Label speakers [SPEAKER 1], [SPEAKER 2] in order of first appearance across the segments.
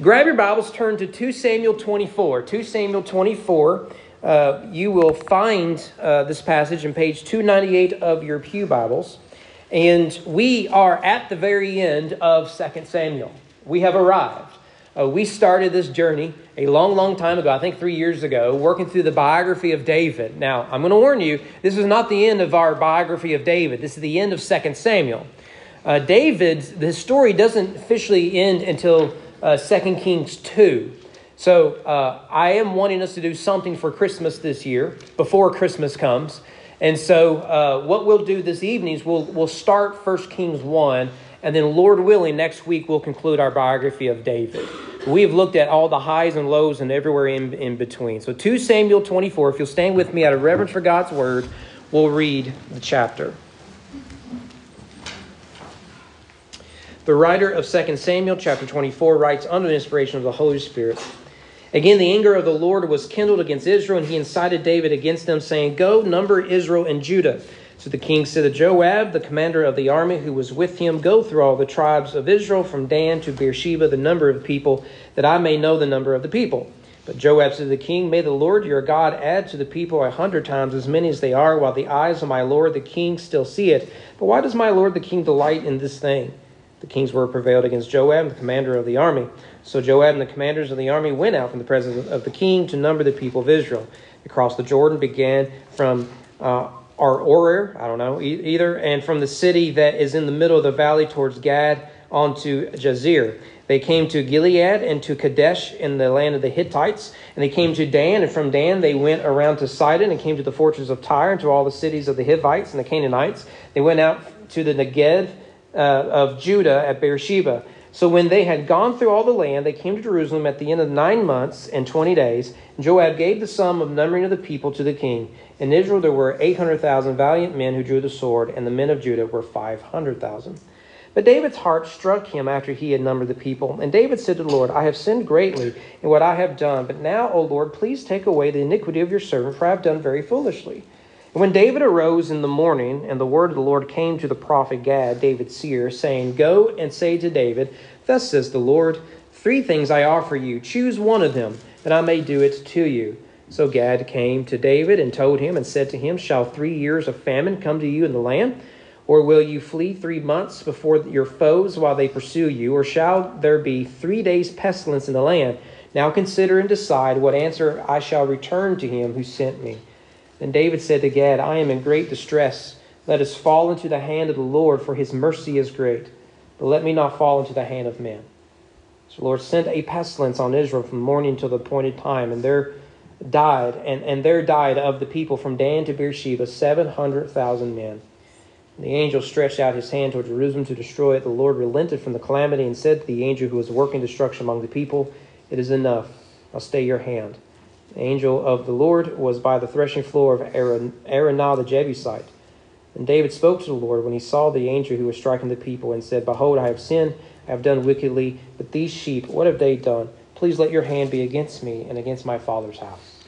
[SPEAKER 1] Grab your Bibles, turn to 2 Samuel 24. 2 Samuel 24. Uh, you will find uh, this passage in page 298 of your Pew Bibles. And we are at the very end of 2 Samuel. We have arrived. Uh, we started this journey a long, long time ago, I think three years ago, working through the biography of David. Now, I'm going to warn you, this is not the end of our biography of David. This is the end of 2 Samuel. Uh, David's, the story doesn't officially end until uh, 2 Kings 2. So uh, I am wanting us to do something for Christmas this year, before Christmas comes. And so uh, what we'll do this evening is we'll, we'll start 1 Kings 1, and then Lord willing, next week we'll conclude our biography of David. We have looked at all the highs and lows and everywhere in, in between. So 2 Samuel 24, if you'll stand with me out of reverence for God's word, we'll read the chapter. The writer of 2 Samuel chapter 24 writes under the inspiration of the Holy Spirit. Again, the anger of the Lord was kindled against Israel, and he incited David against them, saying, Go, number Israel and Judah. So the king said to Joab, the commander of the army who was with him, Go through all the tribes of Israel, from Dan to Beersheba, the number of the people, that I may know the number of the people. But Joab said to the king, May the Lord your God add to the people a hundred times as many as they are, while the eyes of my lord the king still see it. But why does my lord the king delight in this thing? The king's word prevailed against Joab, the commander of the army. So Joab and the commanders of the army went out from the presence of the king to number the people of Israel. They crossed the Jordan, began from uh, Aroer, I don't know, either, and from the city that is in the middle of the valley towards Gad onto Jazer. They came to Gilead and to Kadesh in the land of the Hittites, and they came to Dan, and from Dan they went around to Sidon and came to the fortress of Tyre and to all the cities of the Hivites and the Canaanites. They went out to the Negev uh, of Judah at Beersheba. So when they had gone through all the land, they came to Jerusalem at the end of nine months and twenty days. And Joab gave the sum of numbering of the people to the king. In Israel there were eight hundred thousand valiant men who drew the sword, and the men of Judah were five hundred thousand. But David's heart struck him after he had numbered the people. And David said to the Lord, I have sinned greatly in what I have done. But now, O Lord, please take away the iniquity of your servant, for I have done very foolishly. And when David arose in the morning, and the word of the Lord came to the prophet Gad, David's seer, saying, Go and say to David, Thus says the Lord, Three things I offer you. Choose one of them, that I may do it to you. So Gad came to David and told him, and said to him, Shall three years of famine come to you in the land? Or will you flee three months before your foes while they pursue you? Or shall there be three days' pestilence in the land? Now consider and decide what answer I shall return to him who sent me. Then David said to Gad, I am in great distress. Let us fall into the hand of the Lord, for his mercy is great. But let me not fall into the hand of men. So the Lord sent a pestilence on Israel from morning till the appointed time, and there died, and, and there died of the people from Dan to Beersheba seven hundred thousand men. And the angel stretched out his hand toward Jerusalem to destroy it. The Lord relented from the calamity and said to the angel who was working destruction among the people, It is enough. I'll stay your hand. The angel of the Lord was by the threshing floor of Araunah the Jebusite. And David spoke to the Lord when he saw the angel who was striking the people and said, Behold, I have sinned, I have done wickedly, but these sheep, what have they done? Please let your hand be against me and against my father's house.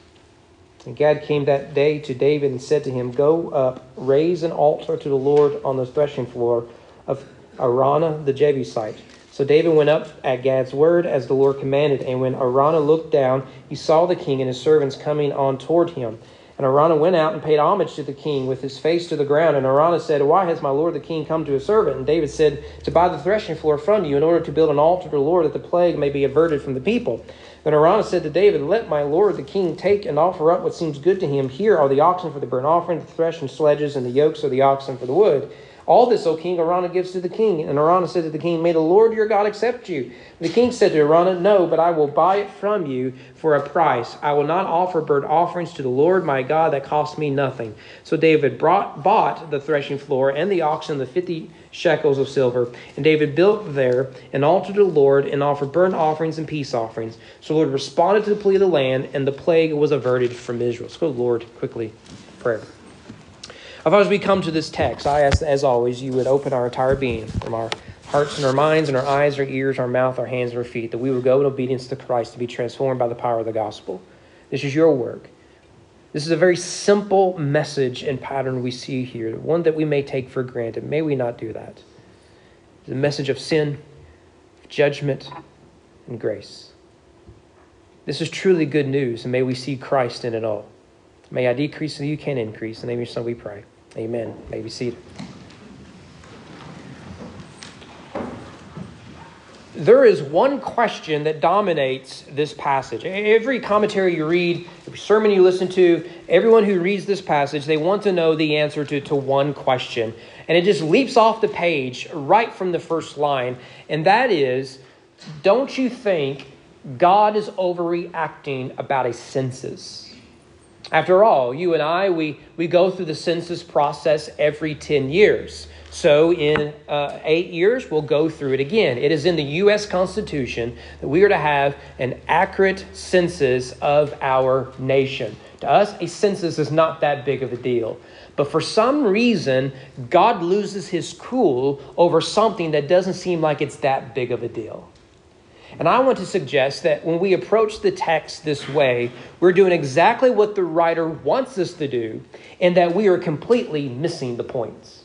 [SPEAKER 1] And Gad came that day to David and said to him, Go up, raise an altar to the Lord on the threshing floor of Araunah the Jebusite. So David went up at Gad's word as the Lord commanded, and when Araunah looked down, he saw the king and his servants coming on toward him. And Araunah went out and paid homage to the king with his face to the ground. And Araunah said, Why has my lord the king come to his servant? And David said, To buy the threshing floor from you in order to build an altar to the Lord that the plague may be averted from the people. Then Araunah said to David, Let my lord the king take and offer up what seems good to him. Here are the oxen for the burnt offering, the threshing sledges, and the yokes of the oxen for the wood. All this, O king, Araunah gives to the king. And Araunah said to the king, May the Lord your God accept you. The king said to Araunah, No, but I will buy it from you for a price. I will not offer burnt offerings to the Lord my God that cost me nothing. So David brought, bought the threshing floor and the oxen, the fifty shekels of silver. And David built there an altar to the Lord and offered burnt offerings and peace offerings. So the Lord responded to the plea of the land, and the plague was averted from Israel. Let's go, Lord, quickly. Prayer. As we come to this text, I ask, as always, you would open our entire being from our hearts and our minds and our eyes, our ears, our mouth, our hands, and our feet, that we would go in obedience to Christ to be transformed by the power of the gospel. This is your work. This is a very simple message and pattern we see here, one that we may take for granted. May we not do that. The message of sin, judgment, and grace. This is truly good news, and may we see Christ in it all. May I decrease so you can increase. In the name of your Son we pray. Amen. May we see it. There is one question that dominates this passage. Every commentary you read, every sermon you listen to, everyone who reads this passage, they want to know the answer to, to one question. And it just leaps off the page right from the first line. And that is don't you think God is overreacting about a census? After all, you and I, we, we go through the census process every 10 years. So, in uh, eight years, we'll go through it again. It is in the U.S. Constitution that we are to have an accurate census of our nation. To us, a census is not that big of a deal. But for some reason, God loses his cool over something that doesn't seem like it's that big of a deal. And I want to suggest that when we approach the text this way, we're doing exactly what the writer wants us to do, and that we are completely missing the points.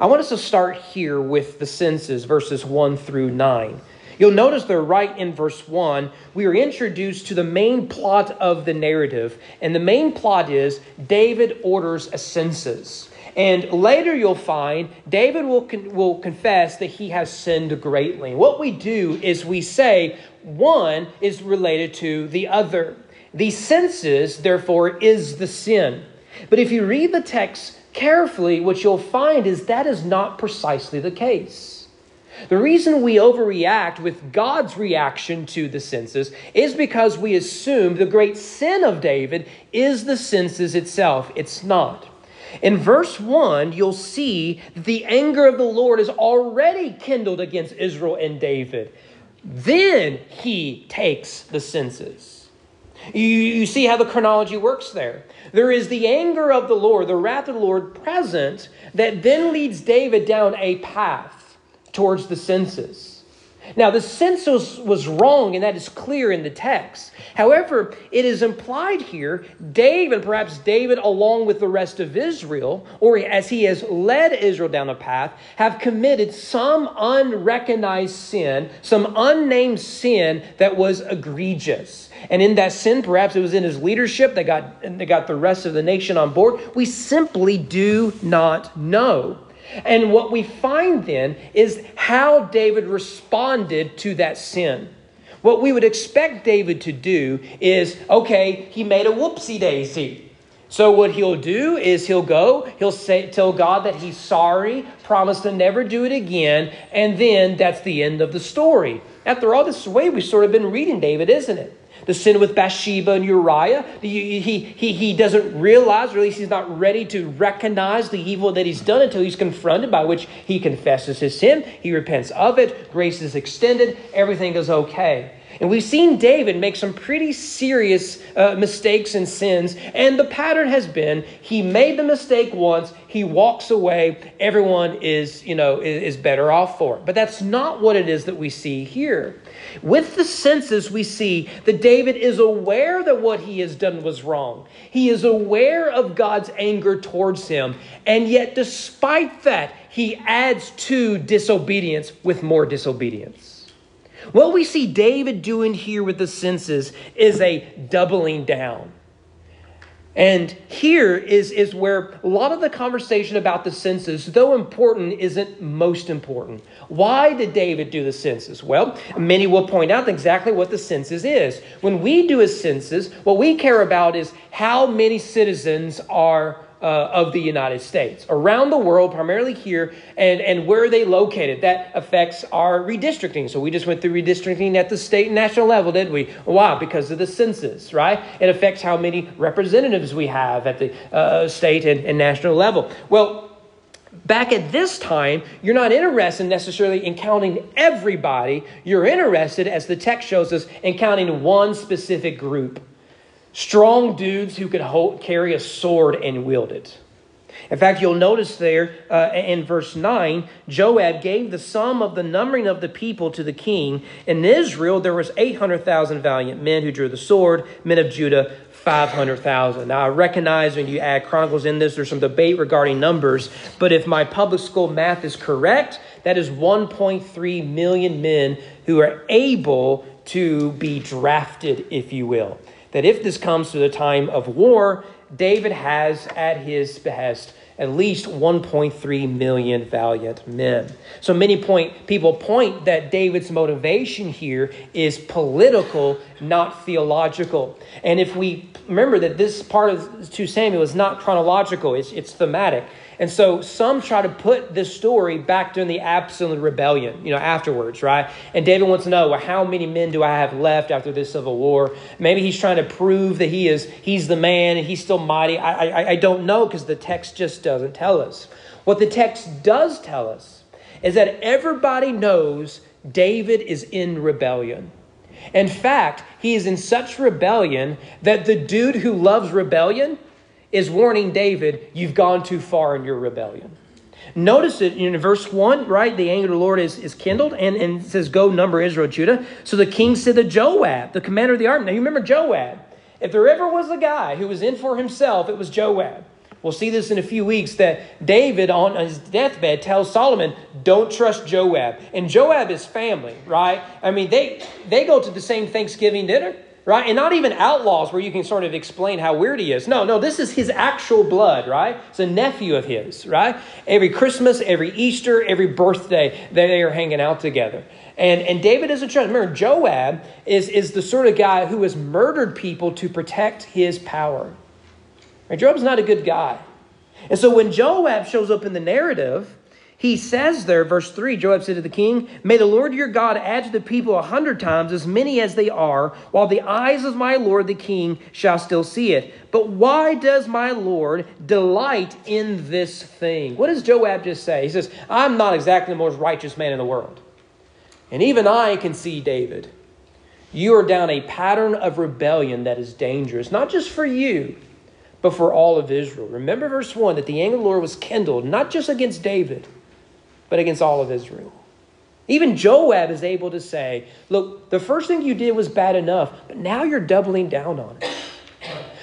[SPEAKER 1] I want us to start here with the senses, verses 1 through 9. You'll notice they're right in verse 1. We are introduced to the main plot of the narrative, and the main plot is David orders a census. And later you'll find David will, con- will confess that he has sinned greatly. What we do is we say one is related to the other. The senses, therefore, is the sin. But if you read the text carefully, what you'll find is that is not precisely the case. The reason we overreact with God's reaction to the senses is because we assume the great sin of David is the senses itself. It's not. In verse 1, you'll see the anger of the Lord is already kindled against Israel and David. Then he takes the census. You, you see how the chronology works there. There is the anger of the Lord, the wrath of the Lord present, that then leads David down a path towards the census. Now, the census was wrong, and that is clear in the text. However, it is implied here David, and perhaps David along with the rest of Israel, or as he has led Israel down a path, have committed some unrecognized sin, some unnamed sin that was egregious. And in that sin, perhaps it was in his leadership that got, that got the rest of the nation on board. We simply do not know. And what we find then is how David responded to that sin. What we would expect David to do is okay, he made a whoopsie daisy. So what he'll do is he'll go, he'll say tell God that he's sorry, promise to never do it again, and then that's the end of the story. After all, this is the way we've sort of been reading David, isn't it? The sin with Bathsheba and Uriah. He, he, he, doesn't realize, or at least he's not ready to recognize the evil that he's done until he's confronted, by which he confesses his sin. He repents of it. Grace is extended. Everything is okay. And we've seen David make some pretty serious uh, mistakes and sins. And the pattern has been he made the mistake once, he walks away, everyone is, you know, is, is better off for it. But that's not what it is that we see here. With the senses, we see that David is aware that what he has done was wrong. He is aware of God's anger towards him. And yet, despite that, he adds to disobedience with more disobedience. What we see David doing here with the senses is a doubling down. And here is, is where a lot of the conversation about the senses, though important, isn't most important. Why did David do the census? Well, many will point out exactly what the census is. When we do a census, what we care about is how many citizens are uh, of the United States. Around the world, primarily here, and, and where are they located? That affects our redistricting. So we just went through redistricting at the state and national level, did we? Why? Because of the census, right? It affects how many representatives we have at the uh, state and, and national level. Well, Back at this time, you're not interested necessarily in counting everybody. You're interested, as the text shows us, in counting one specific group strong dudes who could hold, carry a sword and wield it. In fact, you'll notice there uh, in verse 9, Joab gave the sum of the numbering of the people to the king. In Israel, there was 800,000 valiant men who drew the sword, men of Judah, 500,000. Now, I recognize when you add Chronicles in this, there's some debate regarding numbers, but if my public school math is correct, that is 1.3 million men who are able to be drafted, if you will. That if this comes to the time of war, David has at his behest at least 1.3 million valiant men. So many point people point that David's motivation here is political, not theological. And if we remember that this part of 2 Samuel is not chronological, it's, it's thematic. And so some try to put this story back during the Absalom rebellion, you know, afterwards, right? And David wants to know, well, how many men do I have left after this civil war? Maybe he's trying to prove that he is he's the man and he's still mighty. I I, I don't know because the text just doesn't tell us. What the text does tell us is that everybody knows David is in rebellion. In fact, he is in such rebellion that the dude who loves rebellion is warning David, you've gone too far in your rebellion. Notice it in verse 1, right? The anger of the Lord is, is kindled and, and says, Go number Israel, Judah. So the king said to Joab, the commander of the army. Now you remember Joab. If there ever was a guy who was in for himself, it was Joab. We'll see this in a few weeks that David on his deathbed tells Solomon, don't trust Joab. And Joab is family, right? I mean, they, they go to the same Thanksgiving dinner right? And not even outlaws where you can sort of explain how weird he is. No, no, this is his actual blood, right? It's a nephew of his, right? Every Christmas, every Easter, every birthday, they are hanging out together. And, and David is a trust. Remember, Joab is, is the sort of guy who has murdered people to protect his power. Right? Joab's not a good guy. And so when Joab shows up in the narrative, he says there, verse 3, Joab said to the king, May the Lord your God add to the people a hundred times as many as they are, while the eyes of my Lord the king shall still see it. But why does my Lord delight in this thing? What does Joab just say? He says, I'm not exactly the most righteous man in the world. And even I can see, David, you are down a pattern of rebellion that is dangerous, not just for you, but for all of Israel. Remember verse 1 that the anger of the Lord was kindled, not just against David but against all of Israel. Even Joab is able to say, Look, the first thing you did was bad enough, but now you're doubling down on it.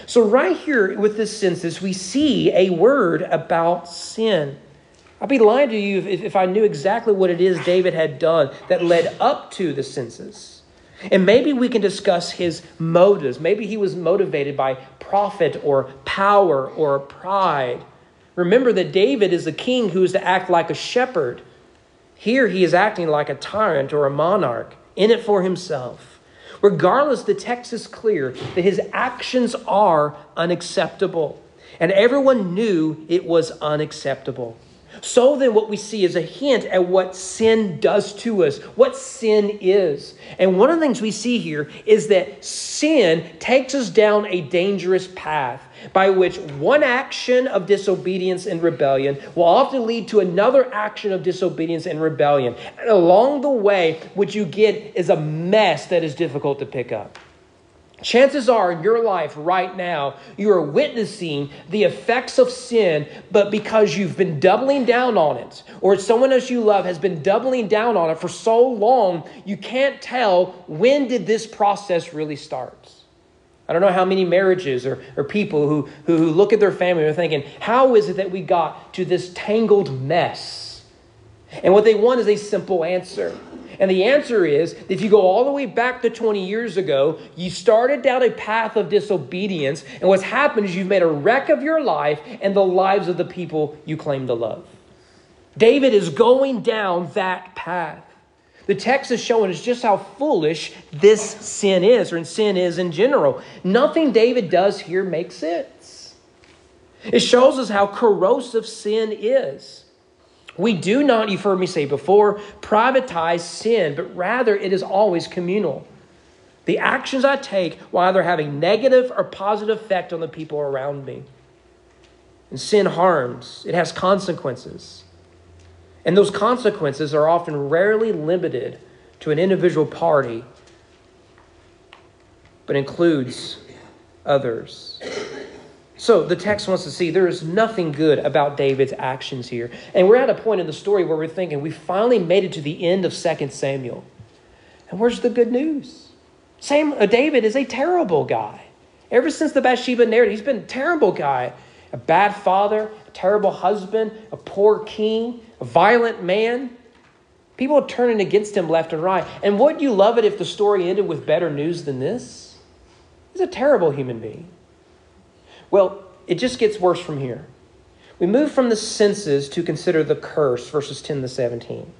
[SPEAKER 1] So, right here with this census, we see a word about sin. I'd be lying to you if, if I knew exactly what it is David had done that led up to the census. And maybe we can discuss his motives. Maybe he was motivated by profit or power or pride. Remember that David is a king who is to act like a shepherd. Here he is acting like a tyrant or a monarch, in it for himself. Regardless, the text is clear that his actions are unacceptable. And everyone knew it was unacceptable. So then, what we see is a hint at what sin does to us, what sin is. And one of the things we see here is that sin takes us down a dangerous path by which one action of disobedience and rebellion will often lead to another action of disobedience and rebellion. And along the way, what you get is a mess that is difficult to pick up. Chances are in your life right now, you are witnessing the effects of sin, but because you've been doubling down on it, or someone else you love has been doubling down on it for so long, you can't tell when did this process really start. I don't know how many marriages or, or people who, who look at their family are thinking, how is it that we got to this tangled mess? And what they want is a simple answer. And the answer is if you go all the way back to 20 years ago, you started down a path of disobedience, and what's happened is you've made a wreck of your life and the lives of the people you claim to love. David is going down that path. The text is showing us just how foolish this sin is, or sin is in general. Nothing David does here makes sense. It shows us how corrosive sin is. We do not, you've heard me say before, privatize sin, but rather it is always communal. The actions I take will either have a negative or positive effect on the people around me. And sin harms, it has consequences. And those consequences are often rarely limited to an individual party, but includes others. So the text wants to see there is nothing good about David's actions here. And we're at a point in the story where we're thinking we finally made it to the end of 2 Samuel. And where's the good news? Sam, uh, David is a terrible guy. Ever since the Bathsheba narrative, he's been a terrible guy. A bad father, a terrible husband, a poor king, a violent man. People are turning against him left and right. And would you love it if the story ended with better news than this? He's a terrible human being. Well, it just gets worse from here. We move from the senses to consider the curse, verses 10 to 17.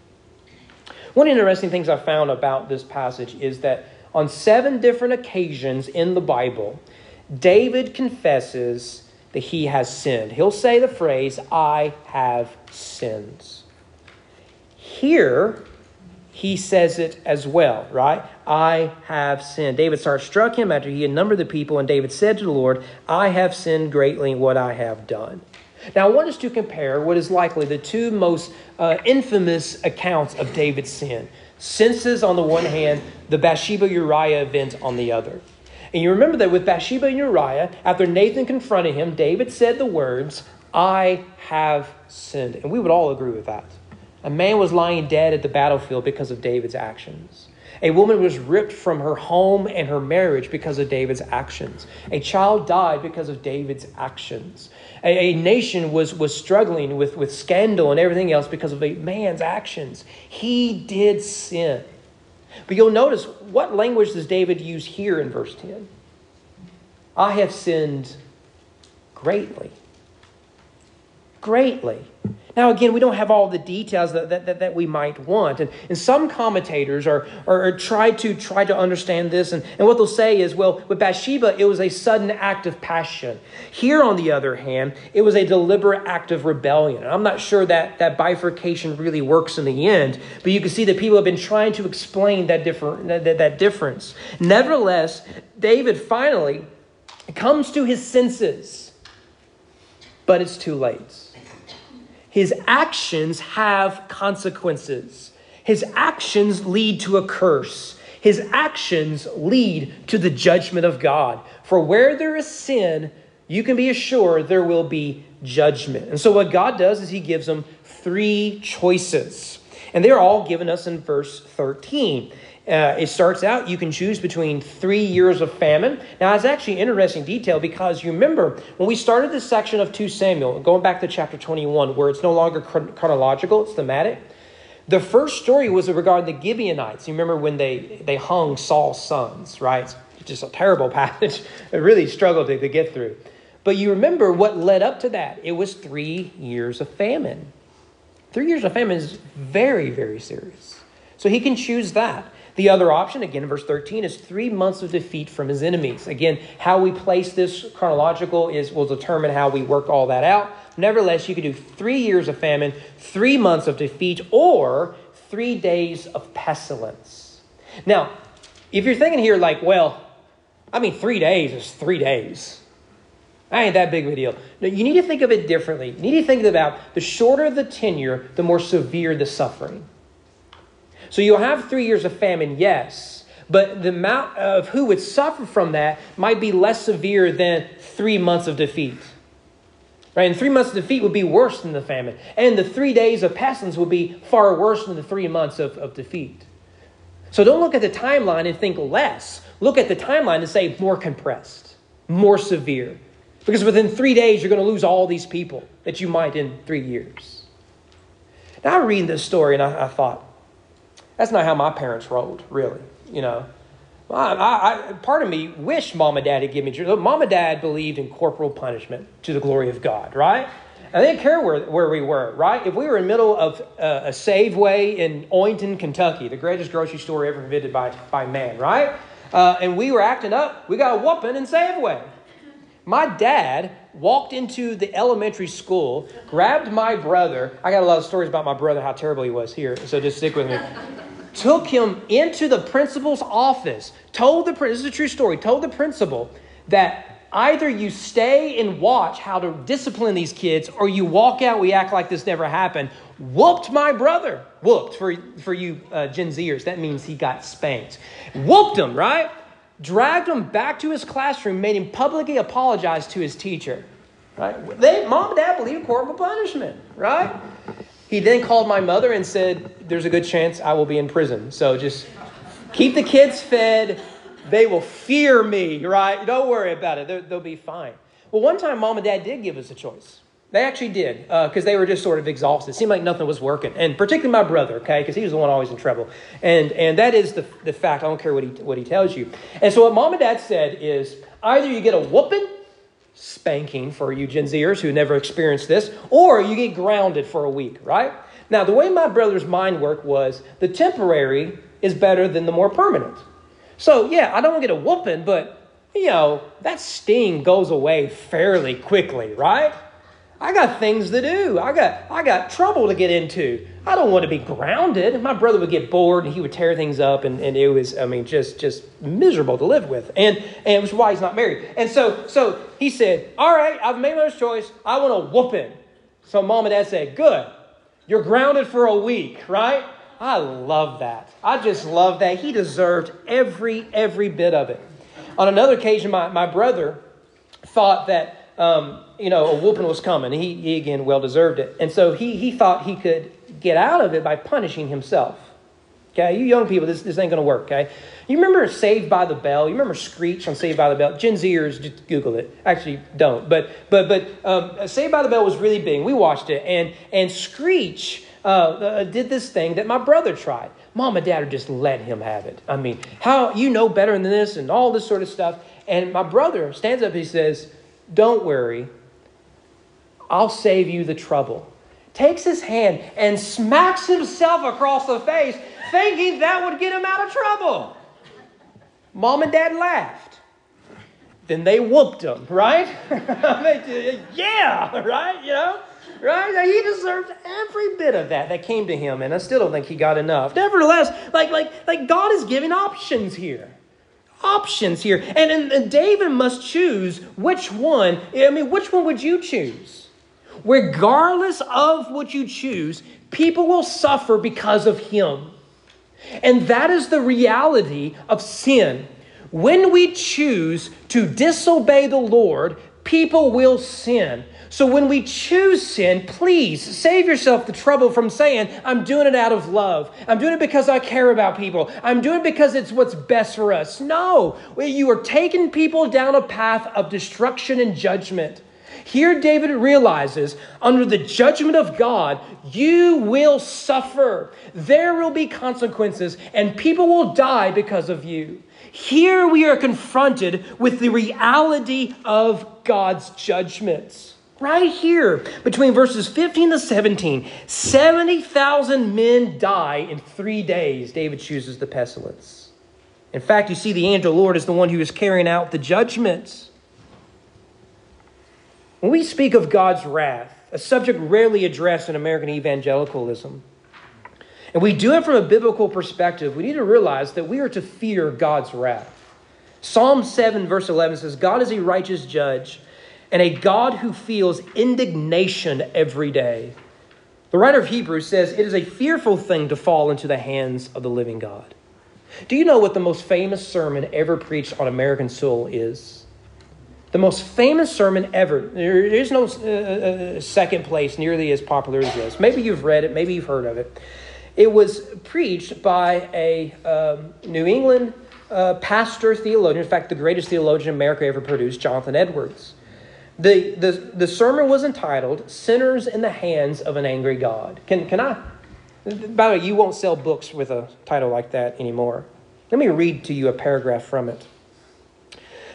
[SPEAKER 1] One interesting things I found about this passage is that on seven different occasions in the Bible, David confesses that he has sinned. He'll say the phrase, I have sinned. Here, he says it as well, right? I have sinned. David's heart struck him after he had numbered the people, and David said to the Lord, I have sinned greatly in what I have done. Now, I want us to compare what is likely the two most uh, infamous accounts of David's sin. Senses on the one hand, the Bathsheba Uriah event on the other. And you remember that with Bathsheba and Uriah, after Nathan confronted him, David said the words, I have sinned. And we would all agree with that. A man was lying dead at the battlefield because of David's actions. A woman was ripped from her home and her marriage because of David's actions. A child died because of David's actions. A, a, nation was, was struggling with, with scandal and everything else because of a man's actions. He did sin. But you'll notice what language does David use here in verse 10? I have sinned greatly. Greatly. Now, again, we don't have all the details that, that, that, we might want. And, and some commentators are, are, are, try to try to understand this. And, and what they'll say is, well, with Bathsheba, it was a sudden act of passion. Here, on the other hand, it was a deliberate act of rebellion. And I'm not sure that that bifurcation really works in the end, but you can see that people have been trying to explain that, differ, that, that difference. Nevertheless, David finally comes to his senses, but it's too late. His actions have consequences. His actions lead to a curse. His actions lead to the judgment of God. For where there is sin, you can be assured there will be judgment. And so, what God does is He gives them three choices. And they're all given us in verse 13. Uh, it starts out, you can choose between three years of famine. Now, it's actually interesting detail because you remember when we started this section of 2 Samuel, going back to chapter 21, where it's no longer chronological, it's thematic. The first story was regarding the Gibeonites. You remember when they, they hung Saul's sons, right? It's just a terrible passage. I really struggled to, to get through. But you remember what led up to that. It was three years of famine. Three years of famine is very, very serious. So he can choose that. The other option, again in verse 13, is three months of defeat from his enemies. Again, how we place this chronological is will determine how we work all that out. Nevertheless, you could do three years of famine, three months of defeat, or three days of pestilence. Now, if you're thinking here like, well, I mean, three days is three days. That ain't that big of a deal. You need to think of it differently. You need to think about the shorter the tenure, the more severe the suffering. So you'll have three years of famine, yes, but the amount of who would suffer from that might be less severe than three months of defeat. Right? And three months of defeat would be worse than the famine. And the three days of pestilence would be far worse than the three months of, of defeat. So don't look at the timeline and think less. Look at the timeline and say more compressed, more severe. Because within three days, you're going to lose all these people that you might in three years. Now, I read this story and I, I thought, that's not how my parents rolled, really. You know, I, I, I part of me wish mom and dad had given me. Mom and dad believed in corporal punishment to the glory of God, right? They didn't care where, where we were, right? If we were in the middle of uh, a Safeway in Oynton, Kentucky, the greatest grocery store ever invented by, by man, right? Uh, and we were acting up, we got a whooping in Safeway. My dad walked into the elementary school, grabbed my brother. I got a lot of stories about my brother, how terrible he was here, so just stick with me. Took him into the principal's office, told the this is a true story, told the principal that either you stay and watch how to discipline these kids or you walk out, we act like this never happened. Whooped my brother. Whooped for, for you uh, Gen Zers. That means he got spanked. Whooped him, right? Dragged him back to his classroom, made him publicly apologize to his teacher. Right? They, mom and dad believe corporal punishment, right? He then called my mother and said, There's a good chance I will be in prison. So just keep the kids fed. They will fear me, right? Don't worry about it. They'll, they'll be fine. Well, one time, mom and dad did give us a choice. They actually did, because uh, they were just sort of exhausted. It seemed like nothing was working. And particularly my brother, okay, because he was the one always in trouble. And, and that is the, the fact. I don't care what he, what he tells you. And so what mom and dad said is either you get a whooping, spanking for you Gen Zers who never experienced this, or you get grounded for a week, right? Now, the way my brother's mind worked was the temporary is better than the more permanent. So, yeah, I don't get a whooping, but, you know, that sting goes away fairly quickly, right? I got things to do. I got, I got trouble to get into. I don't want to be grounded. My brother would get bored and he would tear things up, and, and it was, I mean, just just miserable to live with. And and it was why he's not married. And so so he said, All right, I've made my choice. I want to whoop him. So mom and dad said, Good. You're grounded for a week, right? I love that. I just love that. He deserved every every bit of it. On another occasion, my, my brother thought that um, you know a whooping was coming. He, he again well deserved it, and so he he thought he could get out of it by punishing himself. Okay, you young people, this, this ain't to work, okay? You remember Saved by the Bell? You remember Screech on Saved by the Bell? Gen Zers, just Google it. Actually, don't. But but but um, Saved by the Bell was really big. We watched it, and and Screech uh, uh, did this thing that my brother tried. Mom and Dad would just let him have it. I mean, how you know better than this, and all this sort of stuff. And my brother stands up. He says, "Don't worry. I'll save you the trouble." Takes his hand and smacks himself across the face thinking that would get him out of trouble. Mom and dad laughed. Then they whooped him, right? yeah, right? You know? Right? He deserved every bit of that that came to him, and I still don't think he got enough. Nevertheless, like, like, like God is giving options here. Options here. And, and, and David must choose which one. I mean, which one would you choose? Regardless of what you choose, people will suffer because of him. And that is the reality of sin. When we choose to disobey the Lord, people will sin. So when we choose sin, please save yourself the trouble from saying, I'm doing it out of love. I'm doing it because I care about people. I'm doing it because it's what's best for us. No, you are taking people down a path of destruction and judgment. Here, David realizes under the judgment of God, you will suffer. There will be consequences, and people will die because of you. Here, we are confronted with the reality of God's judgments. Right here, between verses 15 to 17, 70,000 men die in three days. David chooses the pestilence. In fact, you see, the angel Lord is the one who is carrying out the judgments. When we speak of God's wrath, a subject rarely addressed in American evangelicalism, and we do it from a biblical perspective, we need to realize that we are to fear God's wrath. Psalm 7, verse 11 says, God is a righteous judge and a God who feels indignation every day. The writer of Hebrews says, It is a fearful thing to fall into the hands of the living God. Do you know what the most famous sermon ever preached on American soil is? the most famous sermon ever. There is no uh, uh, second place nearly as popular as this. Maybe you've read it, maybe you've heard of it. It was preached by a um, New England uh, pastor theologian, in fact, the greatest theologian America ever produced, Jonathan Edwards. The, the, the sermon was entitled Sinners in the Hands of an Angry God. Can, can I? By the way, you won't sell books with a title like that anymore. Let me read to you a paragraph from it.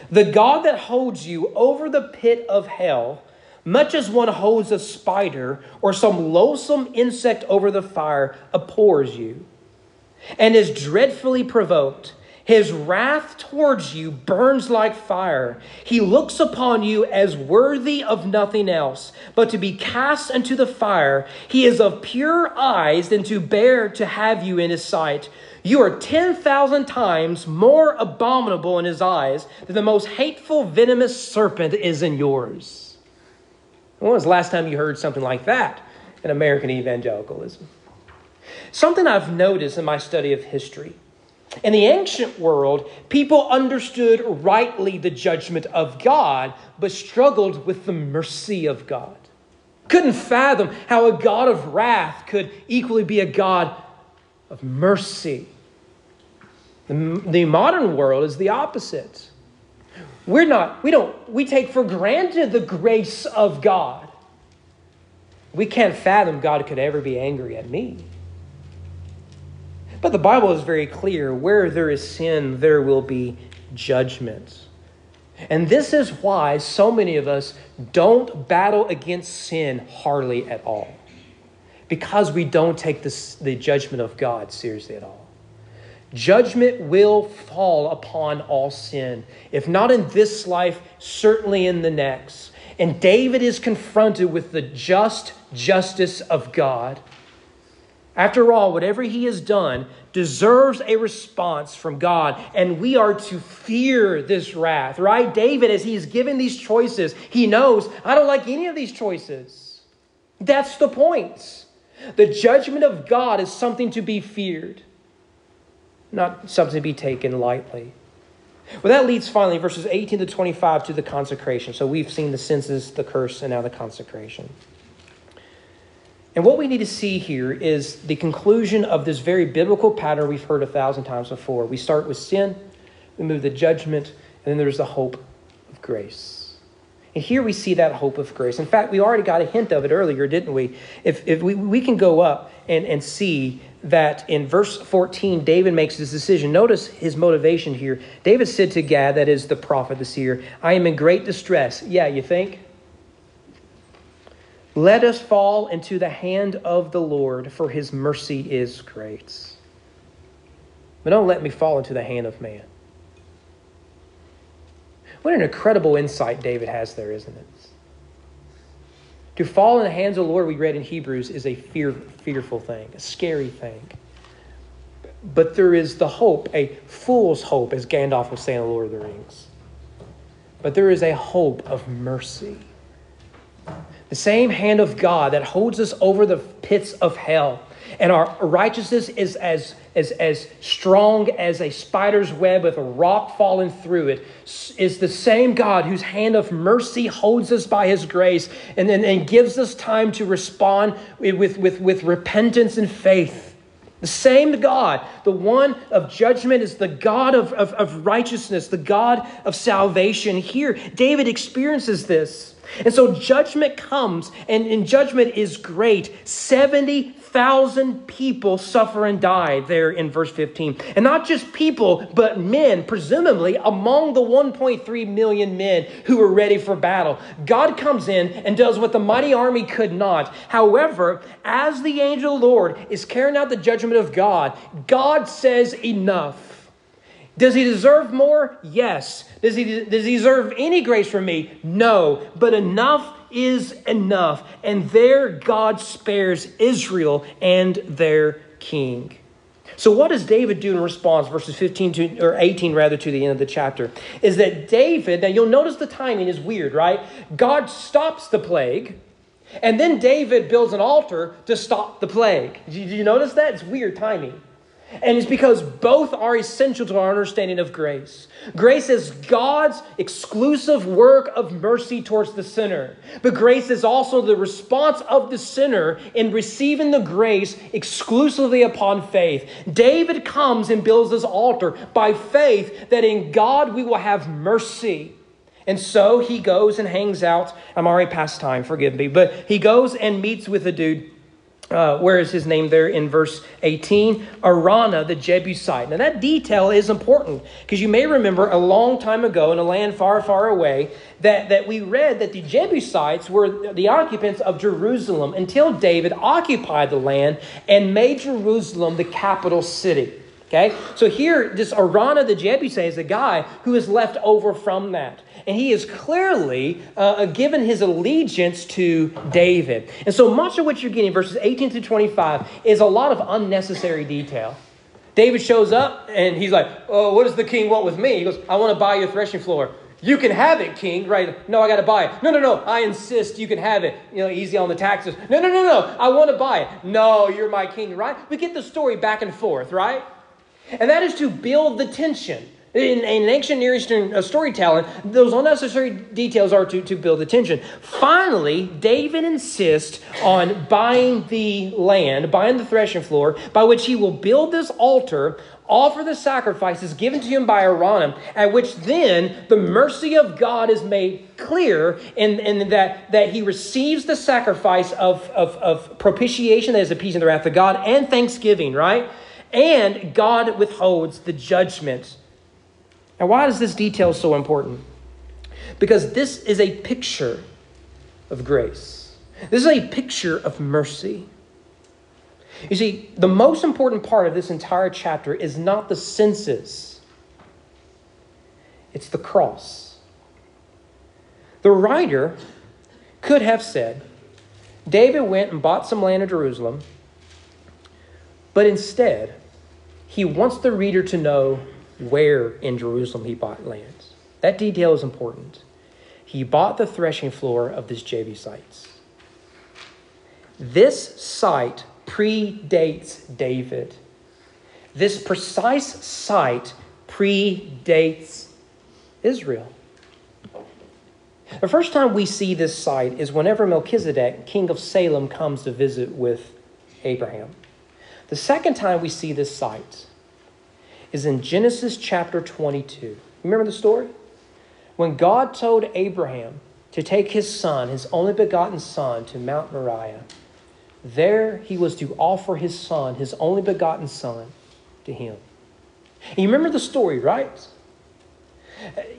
[SPEAKER 1] The God that holds you over the pit of hell, much as one holds a spider or some loathsome insect over the fire, abhors you and is dreadfully provoked. His wrath towards you burns like fire. He looks upon you as worthy of nothing else, but to be cast into the fire. He is of pure eyes than to bear to have you in his sight. You are 10,000 times more abominable in his eyes than the most hateful, venomous serpent is in yours. When was the last time you heard something like that in American evangelicalism? Something I've noticed in my study of history. In the ancient world, people understood rightly the judgment of God, but struggled with the mercy of God. Couldn't fathom how a God of wrath could equally be a God of mercy. The, the modern world is the opposite. We're not, we don't, we take for granted the grace of God. We can't fathom God could ever be angry at me. But the Bible is very clear where there is sin, there will be judgment. And this is why so many of us don't battle against sin hardly at all. Because we don't take this, the judgment of God seriously at all. Judgment will fall upon all sin. If not in this life, certainly in the next. And David is confronted with the just justice of God. After all, whatever he has done deserves a response from God, and we are to fear this wrath, right? David, as he is given these choices, he knows, I don't like any of these choices. That's the point. The judgment of God is something to be feared, not something to be taken lightly. Well, that leads finally, verses 18 to 25, to the consecration. So we've seen the census, the curse, and now the consecration. And what we need to see here is the conclusion of this very biblical pattern we've heard a thousand times before. We start with sin, we move to judgment, and then there's the hope of grace. And here we see that hope of grace. In fact, we already got a hint of it earlier, didn't we? If, if we, we can go up and, and see that in verse 14, David makes this decision. Notice his motivation here. David said to Gad, that is the prophet, the seer, I am in great distress. Yeah, you think? Let us fall into the hand of the Lord, for his mercy is great. But don't let me fall into the hand of man. What an incredible insight David has there, isn't it? To fall in the hands of the Lord, we read in Hebrews, is a fear, fearful thing, a scary thing. But there is the hope, a fool's hope, as Gandalf was saying in Lord of the Rings. But there is a hope of mercy the same hand of God that holds us over the pits of hell. And our righteousness is as, as, as strong as a spider's web with a rock falling through it, is the same God whose hand of mercy holds us by his grace and, and, and gives us time to respond with, with, with repentance and faith. The same God, the one of judgment, is the God of, of, of righteousness, the God of salvation. Here, David experiences this. And so judgment comes, and, and judgment is great. 70,000 people suffer and die there in verse 15. And not just people, but men, presumably among the 1.3 million men who were ready for battle. God comes in and does what the mighty army could not. However, as the angel of the Lord is carrying out the judgment of God, God says enough. Does he deserve more? Yes. Does he, does he deserve any grace from me? No. But enough is enough. And there God spares Israel and their king. So what does David do in response, verses 15 to or 18 rather to the end of the chapter? Is that David, now you'll notice the timing is weird, right? God stops the plague, and then David builds an altar to stop the plague. Did you notice that? It's weird timing. And it's because both are essential to our understanding of grace. Grace is God's exclusive work of mercy towards the sinner. But grace is also the response of the sinner in receiving the grace exclusively upon faith. David comes and builds this altar by faith that in God we will have mercy. And so he goes and hangs out. I'm already past time, forgive me. But he goes and meets with a dude uh, where is his name there in verse 18? Araunah the Jebusite. Now, that detail is important because you may remember a long time ago in a land far, far away that, that we read that the Jebusites were the occupants of Jerusalem until David occupied the land and made Jerusalem the capital city. Okay? So here, this Araunah the Jebusite is a guy who is left over from that. And he is clearly uh, given his allegiance to David. And so much of what you're getting, verses 18 to 25, is a lot of unnecessary detail. David shows up and he's like, Oh, what does the king want with me? He goes, I want to buy your threshing floor. You can have it, king, right? No, I got to buy it. No, no, no, I insist you can have it. You know, easy on the taxes. No, no, no, no, I want to buy it. No, you're my king, right? We get the story back and forth, right? And that is to build the tension. In, in ancient Near Eastern uh, storytelling, those unnecessary details are to, to build the tension. Finally, David insists on buying the land, buying the threshing floor, by which he will build this altar offer the sacrifices given to him by Araunah, at which then the mercy of God is made clear in, in that, that he receives the sacrifice of, of, of propitiation, that is appeasing the wrath of God, and thanksgiving, right? And God withholds the judgment. Now, why is this detail so important? Because this is a picture of grace. This is a picture of mercy. You see, the most important part of this entire chapter is not the census, it's the cross. The writer could have said, David went and bought some land in Jerusalem, but instead, he wants the reader to know where in Jerusalem he bought lands. That detail is important. He bought the threshing floor of this Jebusites. This site predates David. This precise site predates Israel. The first time we see this site is whenever Melchizedek, king of Salem, comes to visit with Abraham. The second time we see this site is in Genesis chapter 22. Remember the story? When God told Abraham to take his son, his only begotten son, to Mount Moriah, there he was to offer his son, his only begotten son, to him. And you remember the story, right?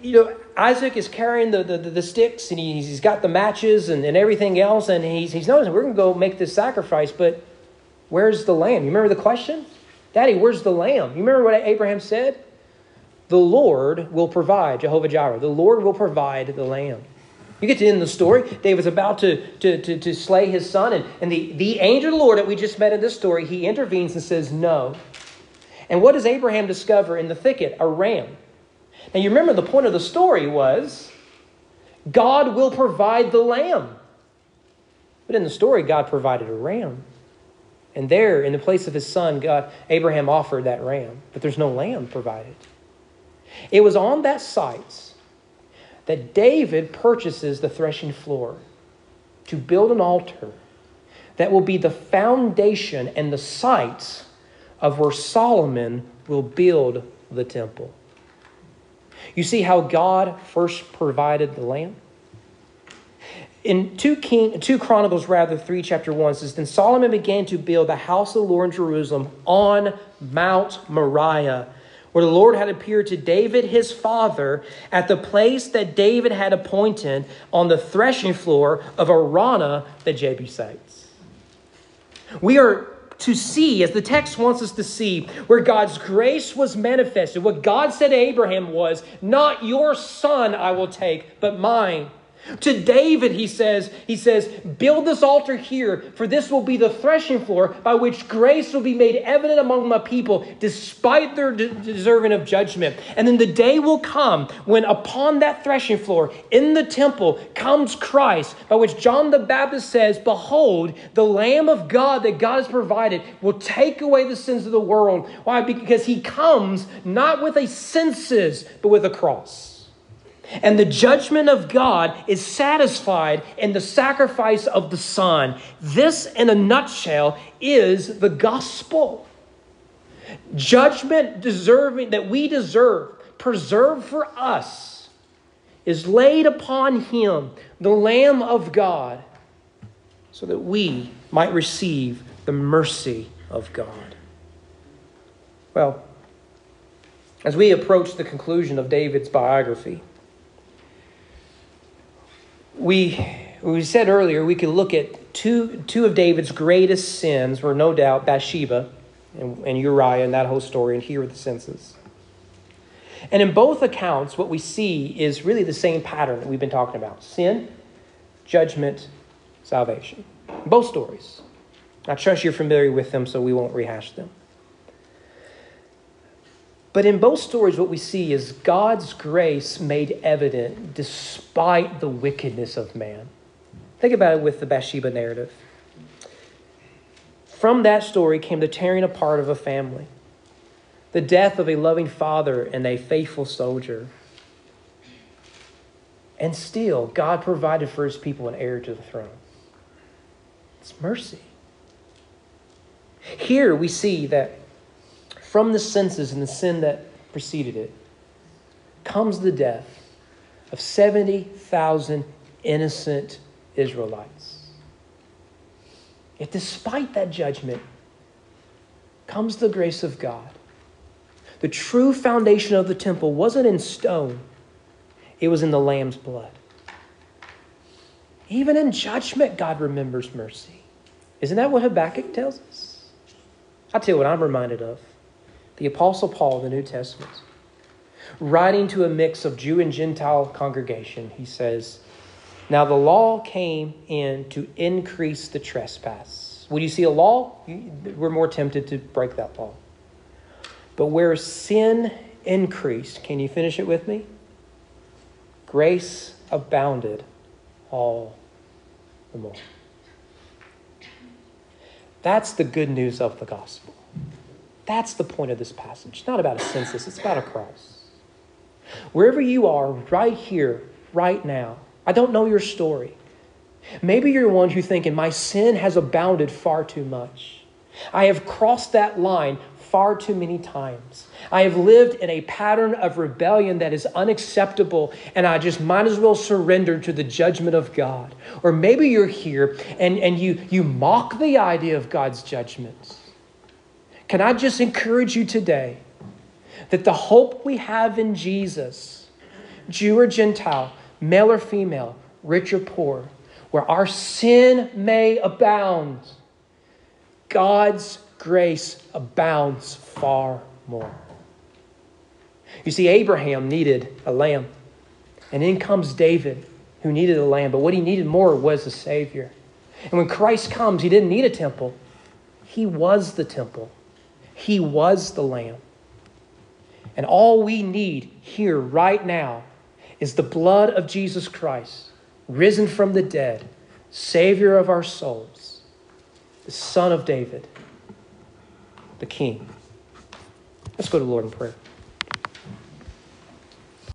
[SPEAKER 1] You know, Isaac is carrying the, the, the sticks and he's, he's got the matches and, and everything else, and he's, he's noticing we're going to go make this sacrifice, but where's the lamb? You remember the question? Daddy, where's the lamb? You remember what Abraham said? The Lord will provide, Jehovah Jireh. The Lord will provide the lamb. You get to end the story. David's about to, to, to, to slay his son, and, and the, the angel of the Lord that we just met in this story, he intervenes and says, No. And what does Abraham discover in the thicket? A ram. Now you remember the point of the story was God will provide the lamb. But in the story, God provided a ram. And there, in the place of his son, God, Abraham offered that ram, but there's no lamb provided. It was on that site that David purchases the threshing floor to build an altar that will be the foundation and the site of where Solomon will build the temple. You see how God first provided the lamb? In 2 King 2 Chronicles rather 3 chapter 1 says then Solomon began to build the house of the Lord in Jerusalem on Mount Moriah where the Lord had appeared to David his father at the place that David had appointed on the threshing floor of Araunah the Jebusites. We are to see, as the text wants us to see, where God's grace was manifested. What God said to Abraham was, Not your son I will take, but mine. To David, he says, he says, build this altar here, for this will be the threshing floor by which grace will be made evident among my people, despite their de- deserving of judgment. And then the day will come when upon that threshing floor in the temple comes Christ, by which John the Baptist says, Behold, the Lamb of God that God has provided will take away the sins of the world. Why? Because he comes not with a census, but with a cross. And the judgment of God is satisfied in the sacrifice of the Son. This, in a nutshell, is the gospel. Judgment deserving that we deserve, preserved for us, is laid upon him, the Lamb of God, so that we might receive the mercy of God. Well, as we approach the conclusion of David's biography, we we said earlier we could look at two two of David's greatest sins were no doubt Bathsheba and, and Uriah and that whole story, and here are the census. And in both accounts, what we see is really the same pattern that we've been talking about sin, judgment, salvation. Both stories. I trust you're familiar with them, so we won't rehash them. But in both stories, what we see is God's grace made evident despite the wickedness of man. Think about it with the Bathsheba narrative. From that story came the tearing apart of a family, the death of a loving father and a faithful soldier. And still, God provided for his people an heir to the throne. It's mercy. Here we see that from the census and the sin that preceded it, comes the death of 70,000 innocent Israelites. Yet, despite that judgment, comes the grace of God. The true foundation of the temple wasn't in stone, it was in the Lamb's blood. Even in judgment, God remembers mercy. Isn't that what Habakkuk tells us? I'll tell you what I'm reminded of. The Apostle Paul in the New Testament, writing to a mix of Jew and Gentile congregation, he says, Now the law came in to increase the trespass. When you see a law, we're more tempted to break that law. But where sin increased, can you finish it with me? Grace abounded all the more. That's the good news of the gospel. That's the point of this passage. It's not about a census, it's about a cross. Wherever you are, right here, right now, I don't know your story. Maybe you're one who's thinking, my sin has abounded far too much. I have crossed that line far too many times. I have lived in a pattern of rebellion that is unacceptable, and I just might as well surrender to the judgment of God. Or maybe you're here and, and you, you mock the idea of God's judgments. Can I just encourage you today that the hope we have in Jesus, Jew or Gentile, male or female, rich or poor, where our sin may abound, God's grace abounds far more. You see, Abraham needed a lamb, and in comes David, who needed a lamb, but what he needed more was a Savior. And when Christ comes, he didn't need a temple, he was the temple, he was the lamb. And all we need here right now is the blood of Jesus Christ, risen from the dead, Savior of our souls, the Son of David the King. Let's go to the Lord in prayer.